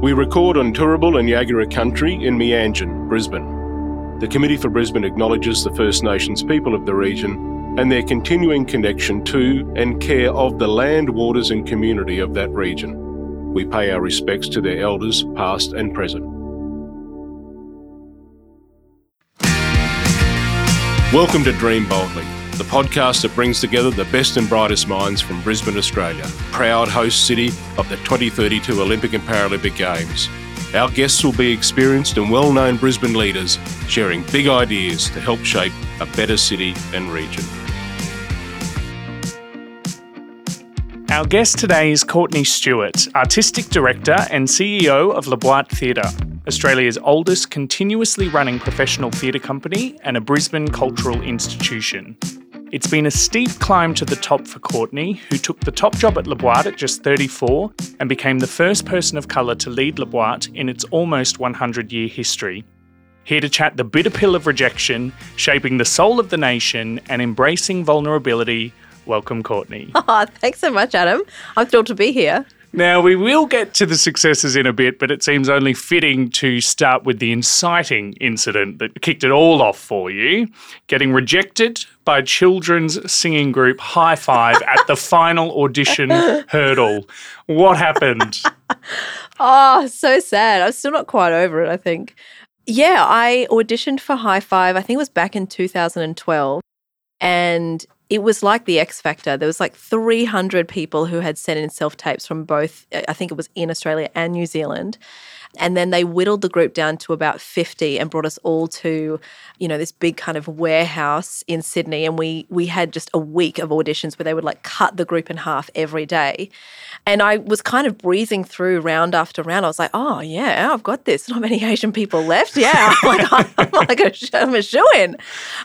We record on Turrbal and Jagera country in Meanjin, Brisbane. The Committee for Brisbane acknowledges the First Nations people of the region and their continuing connection to and care of the land, waters, and community of that region. We pay our respects to their elders, past and present. Welcome to Dream Boldly, the podcast that brings together the best and brightest minds from Brisbane, Australia, proud host city of the 2032 Olympic and Paralympic Games. Our guests will be experienced and well known Brisbane leaders sharing big ideas to help shape a better city and region. Our guest today is Courtney Stewart, Artistic Director and CEO of La Boite Theatre, Australia's oldest continuously running professional theatre company and a Brisbane cultural institution. It's been a steep climb to the top for Courtney, who took the top job at La Boite at just 34 and became the first person of colour to lead La Boite in its almost 100 year history. Here to chat the bitter pill of rejection, shaping the soul of the nation, and embracing vulnerability, welcome Courtney. Oh, thanks so much, Adam. I'm thrilled to be here. Now, we will get to the successes in a bit, but it seems only fitting to start with the inciting incident that kicked it all off for you getting rejected by children's singing group High Five at the final audition hurdle. What happened? Oh, so sad. I'm still not quite over it, I think. Yeah, I auditioned for High Five, I think it was back in 2012. And it was like the X Factor. There was like 300 people who had sent in self tapes from both, I think it was in Australia and New Zealand. And then they whittled the group down to about 50 and brought us all to, you know, this big kind of warehouse in Sydney. And we we had just a week of auditions where they would like cut the group in half every day. And I was kind of breezing through round after round. I was like, oh yeah, I've got this. Not many Asian people left. Yeah, I'm like I'm like a, I'm a shoe in.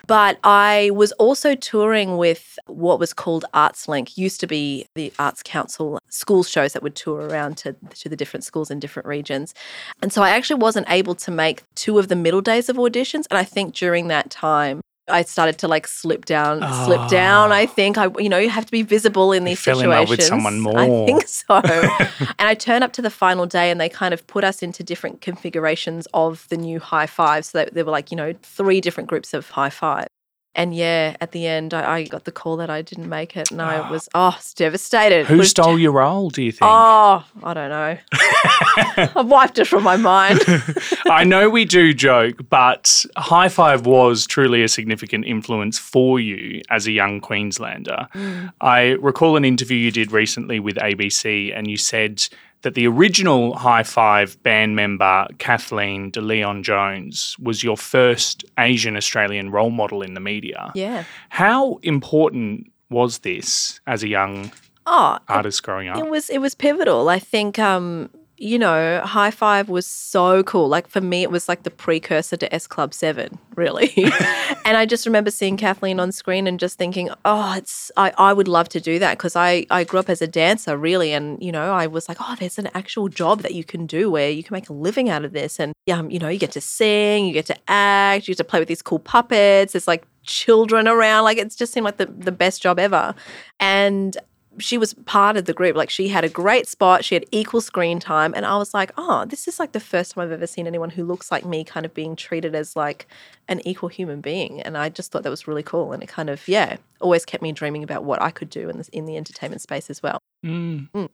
But I was also touring with what was called Arts Link. Used to be the Arts Council school shows that would tour around to to the different schools in different regions. And so I actually wasn't able to make two of the middle days of auditions. And I think during that time, I started to like slip down, oh. slip ah. down. I think I, you know, you have to be visible in these fell situations. In love with someone more. I think so. and I turned up to the final day, and they kind of put us into different configurations of the new high five. So there were like, you know, three different groups of high five. And yeah, at the end, I, I, got the call that I didn't make it, and I was oh devastated. Who was stole your role? Do you think? Oh, I don't know. I've wiped it from my mind. I know we do joke, but High Five was truly a significant influence for you as a young Queenslander. Mm. I recall an interview you did recently with ABC, and you said that the original High Five band member, Kathleen de Leon Jones, was your first Asian Australian role model in the media. Yeah. How important was this as a young oh, artist growing up? It was it was pivotal. I think um, you know, High Five was so cool. Like for me, it was like the precursor to S Club 7, really. and I just remember seeing Kathleen on screen and just thinking, oh, it's, I, I would love to do that because I, I grew up as a dancer, really. And, you know, I was like, oh, there's an actual job that you can do where you can make a living out of this. And, um, you know, you get to sing, you get to act, you get to play with these cool puppets. There's like children around. Like it just seemed like the, the best job ever. And she was part of the group. Like she had a great spot, she had equal screen time. And I was like, oh, this is like the first time I've ever seen anyone who looks like me kind of being treated as like an equal human being. And I just thought that was really cool. And it kind of, yeah, always kept me dreaming about what I could do in, this, in the entertainment space as well. Mm. Mm.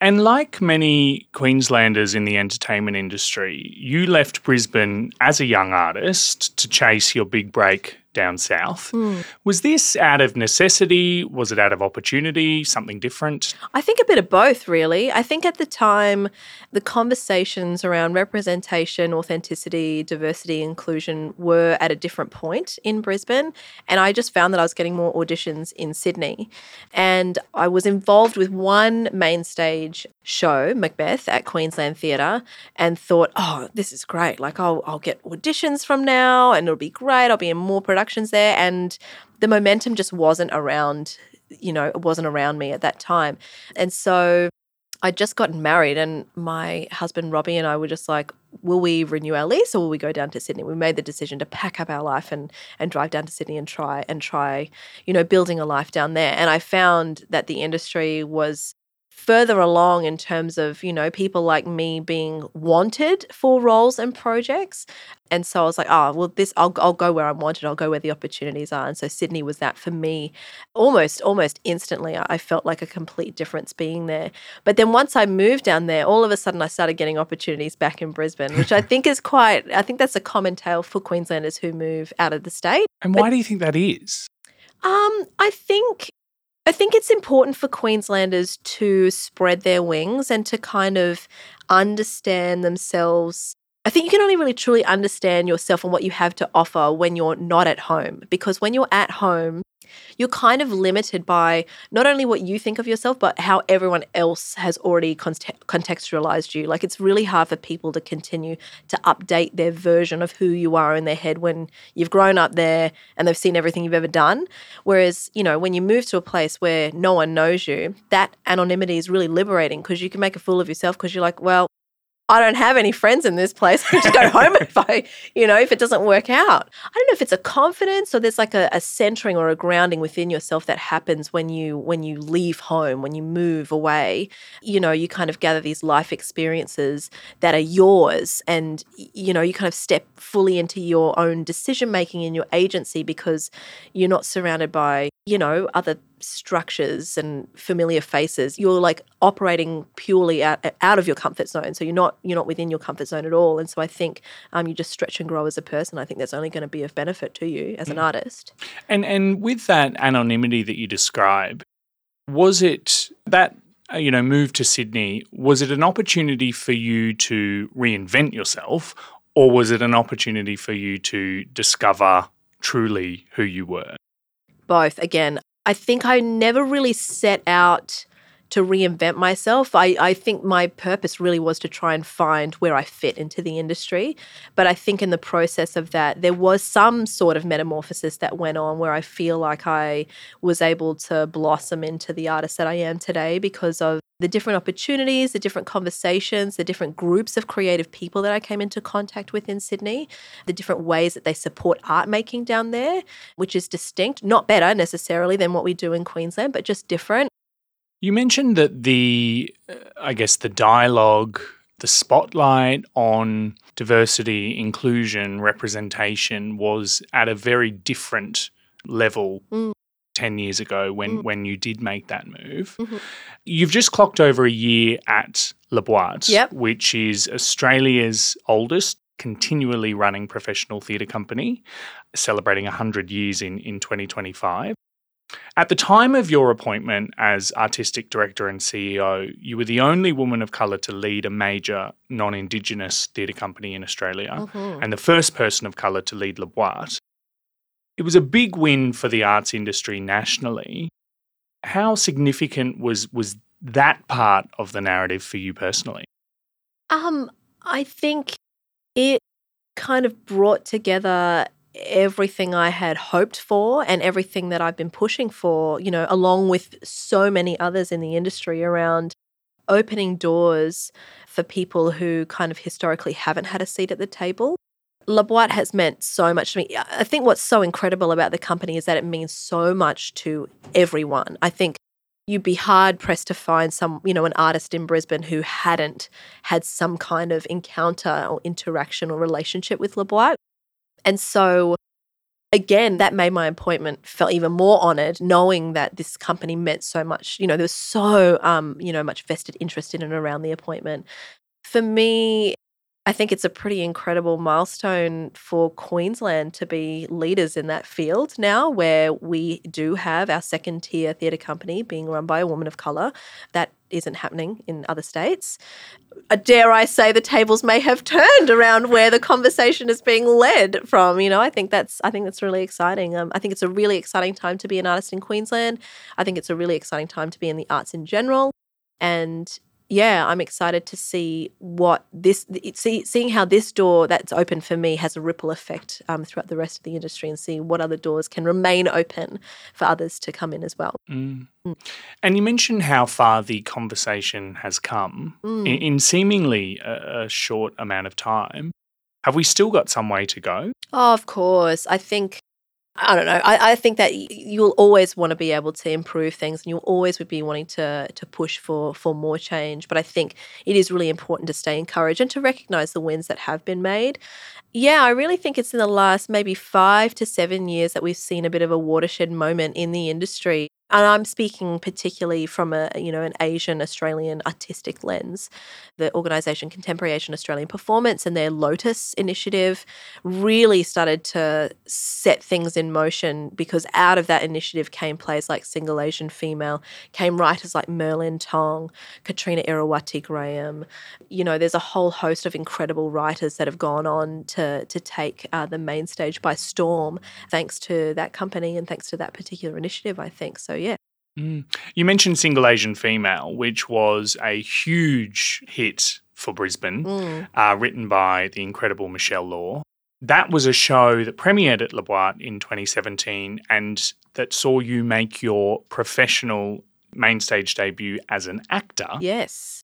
And like many Queenslanders in the entertainment industry, you left Brisbane as a young artist to chase your big break down south. Mm. Was this out of necessity? Was it out of opportunity? Something different? I think a bit of both, really. I think at the time, the conversations around representation, authenticity, diversity, inclusion were at a different point in Brisbane. And I just found that I was getting more auditions in Sydney. And I was involved with one main stage show, Macbeth, at Queensland Theatre, and thought, oh, this is great. Like, I'll, I'll get auditions from now and it'll be great. I'll be in more productions there. And the momentum just wasn't around, you know, it wasn't around me at that time. And so I'd just gotten married, and my husband Robbie and I were just like, "Will we renew our lease, or will we go down to Sydney?" We made the decision to pack up our life and and drive down to Sydney and try and try, you know, building a life down there. And I found that the industry was further along in terms of, you know, people like me being wanted for roles and projects. And so I was like, oh, well, this, I'll, I'll go where I'm wanted. I'll go where the opportunities are. And so Sydney was that for me almost, almost instantly. I felt like a complete difference being there. But then once I moved down there, all of a sudden I started getting opportunities back in Brisbane, which I think is quite, I think that's a common tale for Queenslanders who move out of the state. And why but, do you think that is? Um, I think I think it's important for Queenslanders to spread their wings and to kind of understand themselves. I think you can only really truly understand yourself and what you have to offer when you're not at home. Because when you're at home, you're kind of limited by not only what you think of yourself, but how everyone else has already contextualized you. Like it's really hard for people to continue to update their version of who you are in their head when you've grown up there and they've seen everything you've ever done. Whereas, you know, when you move to a place where no one knows you, that anonymity is really liberating because you can make a fool of yourself because you're like, well, I don't have any friends in this place. I just go home if I, you know, if it doesn't work out. I don't know if it's a confidence or there's like a, a, centering or a grounding within yourself that happens when you when you leave home, when you move away. You know, you kind of gather these life experiences that are yours, and you know, you kind of step fully into your own decision making and your agency because you're not surrounded by you know other structures and familiar faces you're like operating purely out, out of your comfort zone. So you're not you're not within your comfort zone at all. And so i think um, you just stretch and grow as a person. I think that's only going to be of benefit to you as an mm. artist. And and with that anonymity that you describe was it that uh, you know move to sydney was it an opportunity for you to reinvent yourself? Or was it an opportunity for you to discover truly who you were? Both. Again I think I never really set out to reinvent myself. I, I think my purpose really was to try and find where I fit into the industry. But I think in the process of that, there was some sort of metamorphosis that went on where I feel like I was able to blossom into the artist that I am today because of the different opportunities, the different conversations, the different groups of creative people that I came into contact with in Sydney, the different ways that they support art making down there, which is distinct, not better necessarily than what we do in Queensland, but just different. You mentioned that the, uh, I guess, the dialogue, the spotlight on diversity, inclusion, representation was at a very different level mm. 10 years ago when, mm. when you did make that move. Mm-hmm. You've just clocked over a year at La Boite, yep. which is Australia's oldest continually running professional theatre company, celebrating 100 years in, in 2025. At the time of your appointment as artistic director and CEO, you were the only woman of colour to lead a major non Indigenous theatre company in Australia mm-hmm. and the first person of colour to lead La Boite. It was a big win for the arts industry nationally. How significant was, was that part of the narrative for you personally? Um, I think it kind of brought together everything I had hoped for and everything that I've been pushing for, you know, along with so many others in the industry around opening doors for people who kind of historically haven't had a seat at the table. La Boite has meant so much to me. I think what's so incredible about the company is that it means so much to everyone. I think you'd be hard pressed to find some, you know, an artist in Brisbane who hadn't had some kind of encounter or interaction or relationship with La Boite. And so again, that made my appointment feel even more honored, knowing that this company meant so much. You know, there was so um, you know, much vested interest in and around the appointment. For me, I think it's a pretty incredible milestone for Queensland to be leaders in that field now, where we do have our second tier theatre company being run by a woman of colour. That isn't happening in other states. Uh, dare I say the tables may have turned around where the conversation is being led from. You know, I think that's I think that's really exciting. Um, I think it's a really exciting time to be an artist in Queensland. I think it's a really exciting time to be in the arts in general. And yeah, I'm excited to see what this see seeing how this door that's open for me has a ripple effect um, throughout the rest of the industry, and see what other doors can remain open for others to come in as well. Mm. Mm. And you mentioned how far the conversation has come mm. in, in, seemingly a, a short amount of time. Have we still got some way to go? Oh, of course. I think I don't know. I, I think that you'll always want to be able to improve things, and you'll always would be wanting to to push for for more change. But I think it is really important to stay encouraged and to recognize the wins that have been made. Yeah, I really think it's in the last maybe five to seven years that we've seen a bit of a watershed moment in the industry and I'm speaking particularly from a you know an Asian Australian artistic lens. The organisation Contemporary Asian Australian Performance and their Lotus initiative really started to set things in motion because out of that initiative came plays like Single Asian Female, came writers like Merlynn Tong, Katrina Irawati Graham. You know, there's a whole host of incredible writers that have gone on to to take uh, the main stage by storm, thanks to that company and thanks to that particular initiative. I think so. Mm. You mentioned Single Asian Female, which was a huge hit for Brisbane, mm. uh, written by the incredible Michelle Law. That was a show that premiered at La Boite in 2017 and that saw you make your professional main stage debut as an actor. Yes.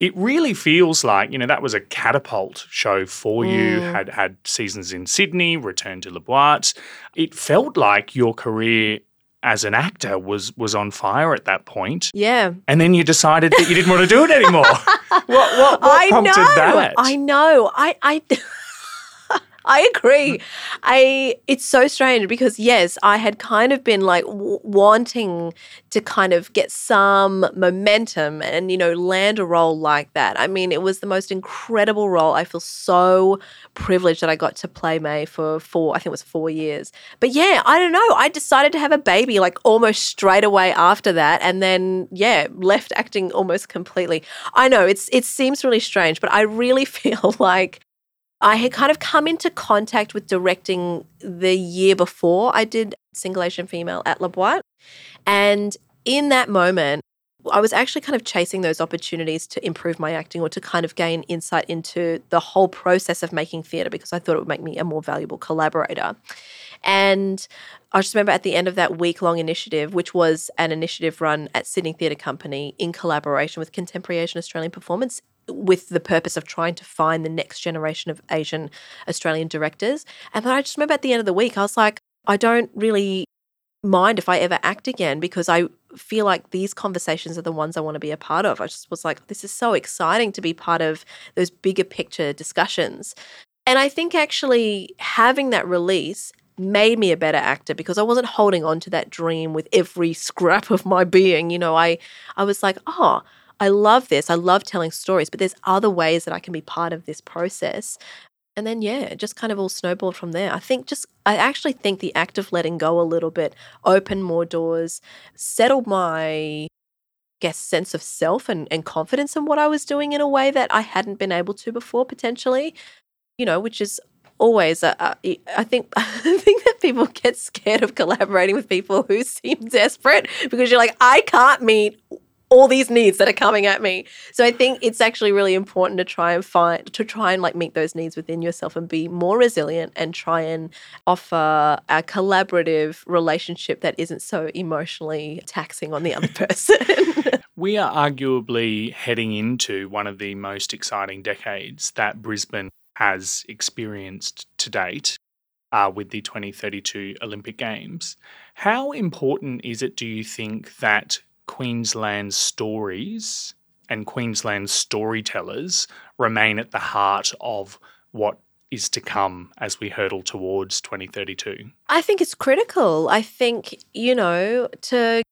It really feels like, you know, that was a catapult show for mm. you, had had seasons in Sydney, returned to La Boite. It felt like your career as an actor was was on fire at that point. Yeah. And then you decided that you didn't want to do it anymore. what, what, what I prompted know, that? I know. I I I agree. I it's so strange because yes, I had kind of been like w- wanting to kind of get some momentum and you know land a role like that. I mean, it was the most incredible role. I feel so privileged that I got to play May for four. I think it was four years. But yeah, I don't know. I decided to have a baby like almost straight away after that, and then yeah, left acting almost completely. I know it's it seems really strange, but I really feel like I had kind of come into contact with directing the year before I did Single Asian Female at La Boite. And in that moment, I was actually kind of chasing those opportunities to improve my acting or to kind of gain insight into the whole process of making theatre because I thought it would make me a more valuable collaborator. And I just remember at the end of that week long initiative, which was an initiative run at Sydney Theatre Company in collaboration with Contemporary Asian Australian Performance, with the purpose of trying to find the next generation of Asian Australian directors. And I just remember at the end of the week, I was like, I don't really mind if I ever act again because I feel like these conversations are the ones I want to be a part of. I just was like, this is so exciting to be part of those bigger picture discussions. And I think actually having that release made me a better actor because I wasn't holding on to that dream with every scrap of my being. You know, I I was like, oh, I love this. I love telling stories, but there's other ways that I can be part of this process. And then, yeah, just kind of all snowballed from there. I think just, I actually think the act of letting go a little bit opened more doors, settled my, guess, sense of self and, and confidence in what I was doing in a way that I hadn't been able to before, potentially, you know, which is always a, I think I think that people get scared of collaborating with people who seem desperate because you're like I can't meet all these needs that are coming at me. So I think it's actually really important to try and find to try and like meet those needs within yourself and be more resilient and try and offer a collaborative relationship that isn't so emotionally taxing on the other person. we are arguably heading into one of the most exciting decades that Brisbane has experienced to date. Uh, with the 2032 Olympic Games. How important is it, do you think, that Queensland's stories and Queensland storytellers remain at the heart of what is to come as we hurtle towards 2032? I think it's critical. I think, you know, to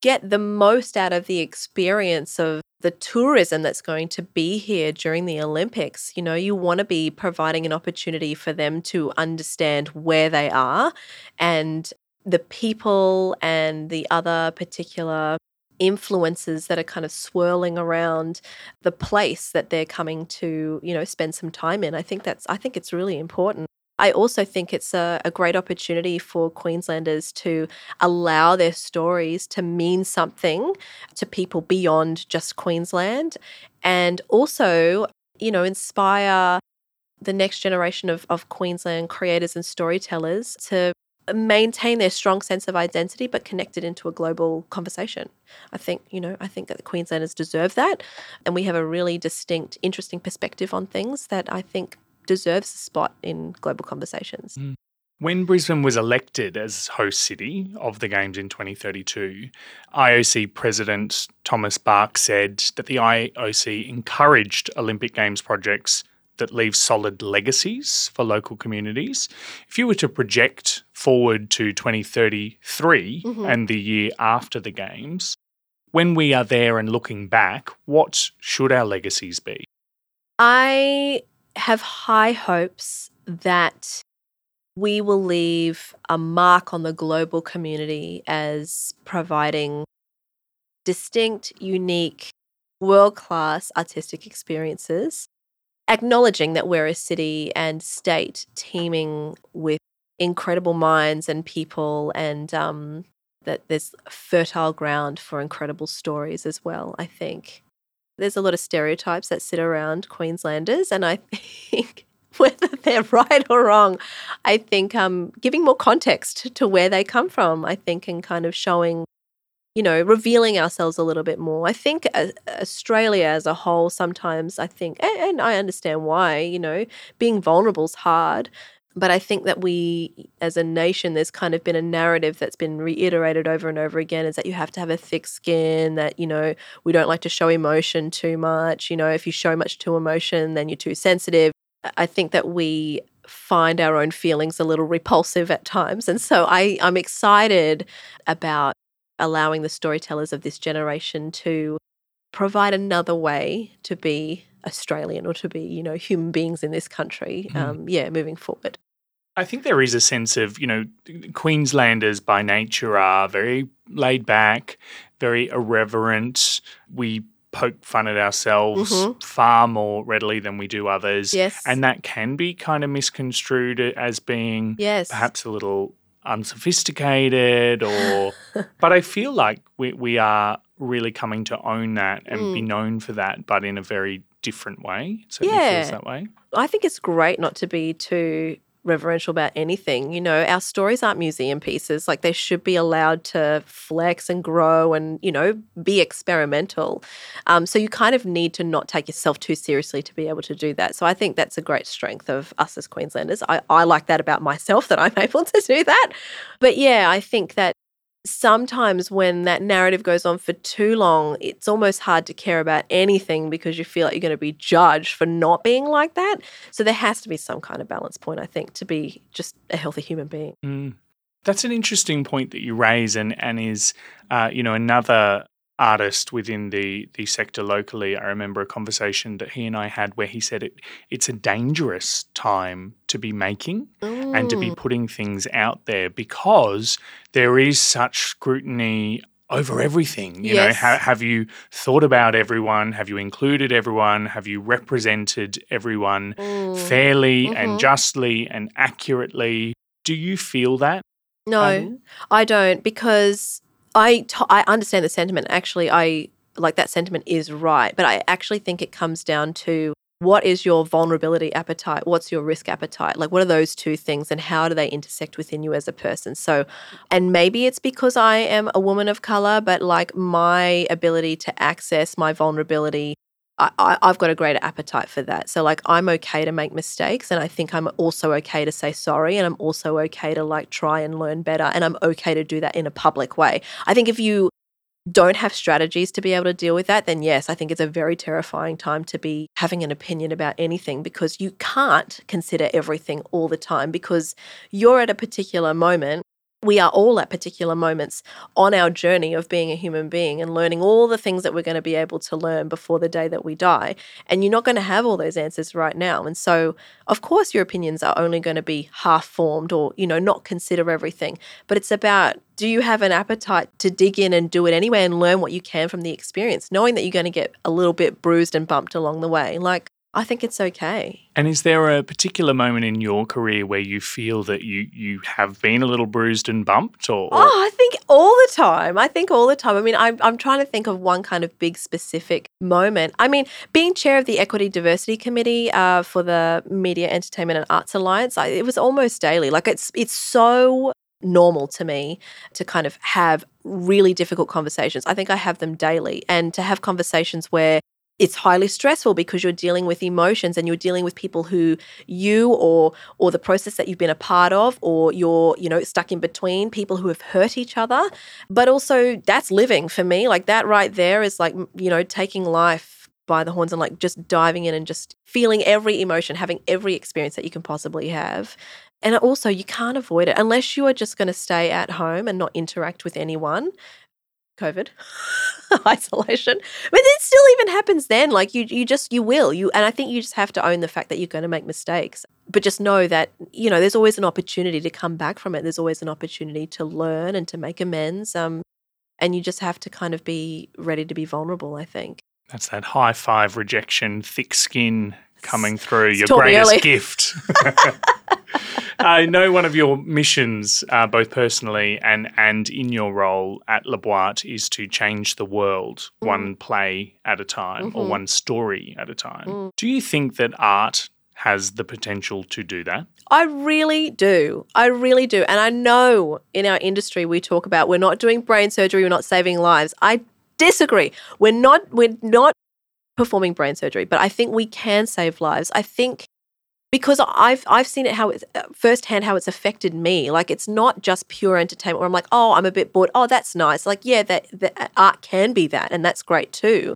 get the most out of the experience of the tourism that's going to be here during the Olympics. You know, you want to be providing an opportunity for them to understand where they are and the people and the other particular influences that are kind of swirling around the place that they're coming to, you know, spend some time in. I think that's I think it's really important. I also think it's a, a, great opportunity for Queenslanders to allow their stories to mean something to people beyond just Queensland and also, you know, inspire the next generation of, of Queensland creators and storytellers to maintain their strong sense of identity but connect it into a global conversation. I think, you know, I think that the Queenslanders deserve that. And we have a really distinct, interesting perspective on things that I think deserves a spot in global conversations. Mm. When Brisbane was elected as host city of the Games in 2032, IOC President Thomas Bach said that the IOC encouraged Olympic Games projects that leave solid legacies for local communities. If you were to project forward to 2033 mm-hmm. and the year after the Games, when we are there and looking back, what should our legacies be? I have high hopes that we will leave a mark on the global community as providing distinct, unique, world class artistic experiences, acknowledging that we're a city and state teeming with incredible minds and people, and um, that there's fertile ground for incredible stories as well, I think. There's a lot of stereotypes that sit around Queenslanders, and I think whether they're right or wrong. I think um, giving more context to where they come from, I think, and kind of showing, you know, revealing ourselves a little bit more. I think uh, Australia as a whole, sometimes I think, and, and I understand why, you know, being vulnerable is hard. But I think that we, as a nation, there's kind of been a narrative that's been reiterated over and over again is that you have to have a thick skin, that, you know, we don't like to show emotion too much. You know, if you show much too emotion, then you're too sensitive. I think that we find our own feelings a little repulsive at times. And so I, I'm excited about allowing the storytellers of this generation to provide another way to be Australian or to be, you know, human beings in this country. Mm. Um, yeah, moving forward. I think there is a sense of, you know, Queenslanders by nature are very laid back, very irreverent. We poke fun at ourselves mm-hmm. far more readily than we do others. Yes. And that can be kind of misconstrued as being yes. perhaps a little unsophisticated or but I feel like we we are really coming to own that and mm. be known for that, but in a very different way. So yeah. feels that way. I think it's great not to be too reverential about anything. You know, our stories aren't museum pieces. Like they should be allowed to flex and grow and, you know, be experimental. Um, so you kind of need to not take yourself too seriously to be able to do that. So I think that's a great strength of us as Queenslanders. I, I like that about myself that I'm able to do that. But yeah, I think that sometimes when that narrative goes on for too long, it's almost hard to care about anything because you feel like you're going to be judged for not being like that. So there has to be some kind of balance point, I think, to be just a healthy human being. Mm. That's an interesting point that you raise, and and is uh, you know another artist within the the sector locally. I remember a conversation that he and I had where he said it it's a dangerous time to be making and to be mm. putting things out there because there is such scrutiny over everything. You yes. know, ha- have you thought about everyone? Have you included everyone? Have you represented everyone mm. fairly mm-hmm. and justly and accurately? Do you feel that? No, um, I don't because I, t- I understand the sentiment. Actually, I like that sentiment is right, but I actually think it comes down to what is your vulnerability appetite? What's your risk appetite? Like, what are those two things and how do they intersect within you as a person? So, and maybe it's because I am a woman of color, but like my ability to access my vulnerability I, have got a greater appetite for that. So, like, I'm okay to make mistakes, and I think I'm also okay to say sorry, and I'm also okay to like try and learn better, and I'm okay to do that in a public way. I think if you don't have strategies to be able to deal with that, then yes, I think it's a very terrifying time to be having an opinion about anything because you can't consider everything all the time because you're at a particular moment we are all at particular moments on our journey of being a human being and learning all the things that we're going to be able to learn before the day that we die. And you're not going to have all those answers right now. And so, of course, your opinions are only going to be half formed or, you know, not consider everything. But it's about do you have an appetite to dig in and do it anyway and learn what you can from the experience, knowing that you're going to get a little bit bruised and bumped along the way? Like, I think it's okay. And is there a particular moment in your career where you feel that you you have been a little bruised and bumped or, or? Oh, I think all the time. I think all the time. I mean, I'm I'm trying to think of one kind of big specific moment. I mean, being chair of the Equity Diversity Committee uh, for the Media, Entertainment and Arts Alliance, I, it was almost daily. Like it's it's so normal to me to kind of have really difficult conversations. I think I have them daily and to have conversations where it's highly stressful because you're dealing with emotions and you're dealing with people who you or or the process that you've been a part of or you're you know stuck in between people who have hurt each other. But also that's living for me. Like that right there is like you know taking life by the horns and like just diving in and just feeling every emotion having every experience that you can possibly have. And also you can't avoid it unless you are just going to stay at home and not interact with anyone COVID isolation. But it still even happens then. Like you you just you will. You and I think you just have to own the fact that you're going to make mistakes. But just know that, you know, there's always an opportunity to come back from it. There's always an opportunity to learn and to make amends. Um and you just have to kind of be ready to be vulnerable, I think. That's that high five rejection, thick skin coming through, your greatest gift. I know one of your missions, uh, both personally and, and in your role at La Boite, is to change the world mm. one play at a time mm-hmm. or one story at a time. Mm. Do you think that art has the potential to do that? I really do. I really do. And I know in our industry we talk about we're not doing brain surgery, we're not saving lives. I disagree. We're not we're not performing brain surgery, but I think we can save lives. I think because I've I've seen it how it's uh, firsthand how it's affected me. Like it's not just pure entertainment where I'm like, oh, I'm a bit bored. Oh, that's nice. Like yeah, that, that uh, art can be that, and that's great too.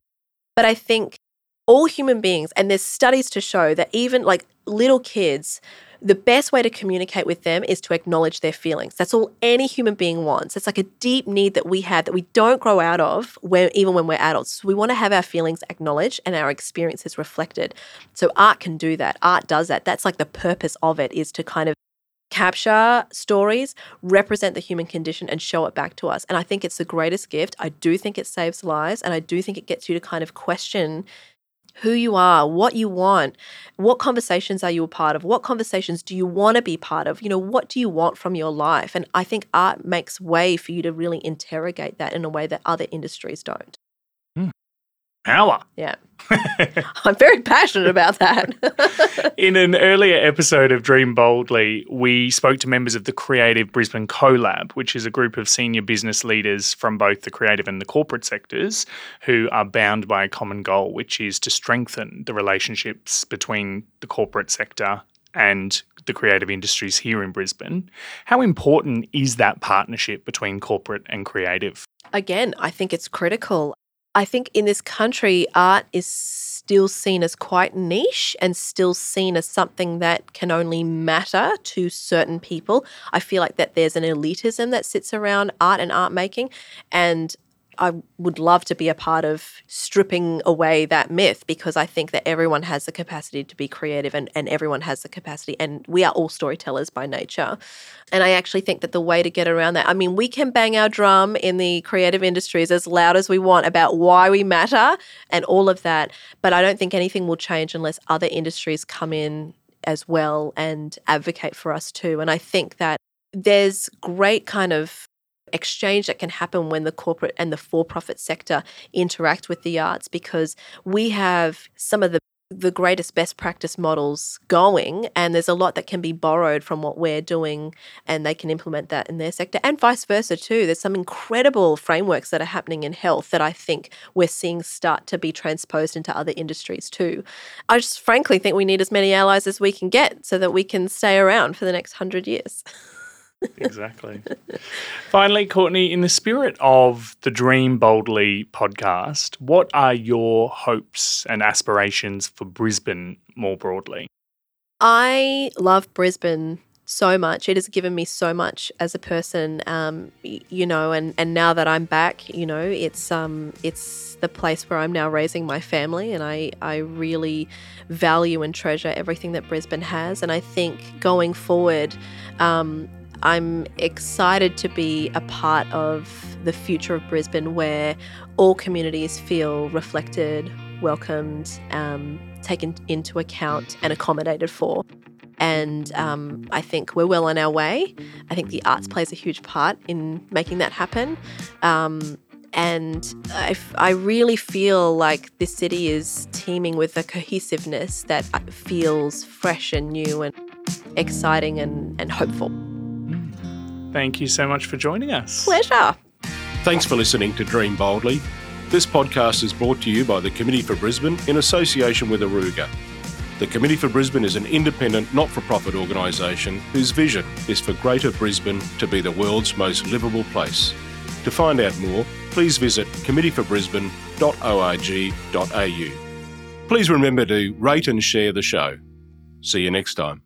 But I think all human beings, and there's studies to show that even like little kids the best way to communicate with them is to acknowledge their feelings. That's all any human being wants. It's like a deep need that we have that we don't grow out of when, even when we're adults. So we want to have our feelings acknowledged and our experiences reflected. So art can do that. Art does that. That's like the purpose of it is to kind of capture stories, represent the human condition, and show it back to us. And I think it's the greatest gift. I do think it saves lives. And I do think it gets you to kind of question who you are, what you want, what conversations are you a part of, what conversations do you want to be part of, you know, what do you want from your life? And I think art makes way for you to really interrogate that in a way that other industries don't. Power. Yeah. I'm very passionate about that. In an earlier episode of Dream Boldly, we spoke to members of the Creative Brisbane CoLab, which is a group of senior business leaders from both the creative and the corporate sectors who are bound by a common goal, which is to strengthen the relationships between the corporate sector and the creative industries here in Brisbane. How important is that partnership between corporate and creative? Again, I think it's critical. I think in this country, art is still seen as quite niche and still seen as something that can only matter to certain people. I feel like that there's an elitism that sits around art and art making. And I would love to be a part of stripping away that myth because I think that everyone has the capacity to be creative and, and everyone has the capacity, and we are all storytellers by nature. And I actually think that the way to get around that, I mean, we can bang our drum in the creative industries as loud as we want about why we matter and all of that, but I don't think anything will change unless other industries come in as well and advocate for us too. And I think that there's great kind of exchange that can happen when the corporate and the for profit sector interact with the arts because we have some of the the greatest best practice models going and there's a lot that can be borrowed from what we're doing and they can implement that in their sector and vice versa too. There's some incredible frameworks that are happening in health that i think we're seeing start to be transposed into other industries too. I just frankly think we need as many allies as we can get so that we can stay around for the next 100 years exactly. Finally, Courtney, in the spirit of the Dream Boldly podcast, what are your hopes and aspirations for Brisbane more broadly? I love Brisbane so much. It has given me so much as a person, um, you know, and, and now that I'm back, you know, it's um, it's the place where I'm now raising my family, and I I really value and treasure everything that Brisbane has. And I think going forward, um, I'm excited to be a part of the future of Brisbane where all communities feel reflected, welcomed, um, taken into account, and accommodated for. And um, I think we're well on our way. I think the arts plays a huge part in making that happen. Um, and I, I really feel like this city is teeming with a cohesiveness that feels fresh and new and exciting and, and hopeful. Thank you so much for joining us. Pleasure. Thanks for listening to Dream Boldly. This podcast is brought to you by the Committee for Brisbane in association with Aruga. The Committee for Brisbane is an independent, not for profit organisation whose vision is for Greater Brisbane to be the world's most livable place. To find out more, please visit committeeforbrisbane.org.au. Please remember to rate and share the show. See you next time.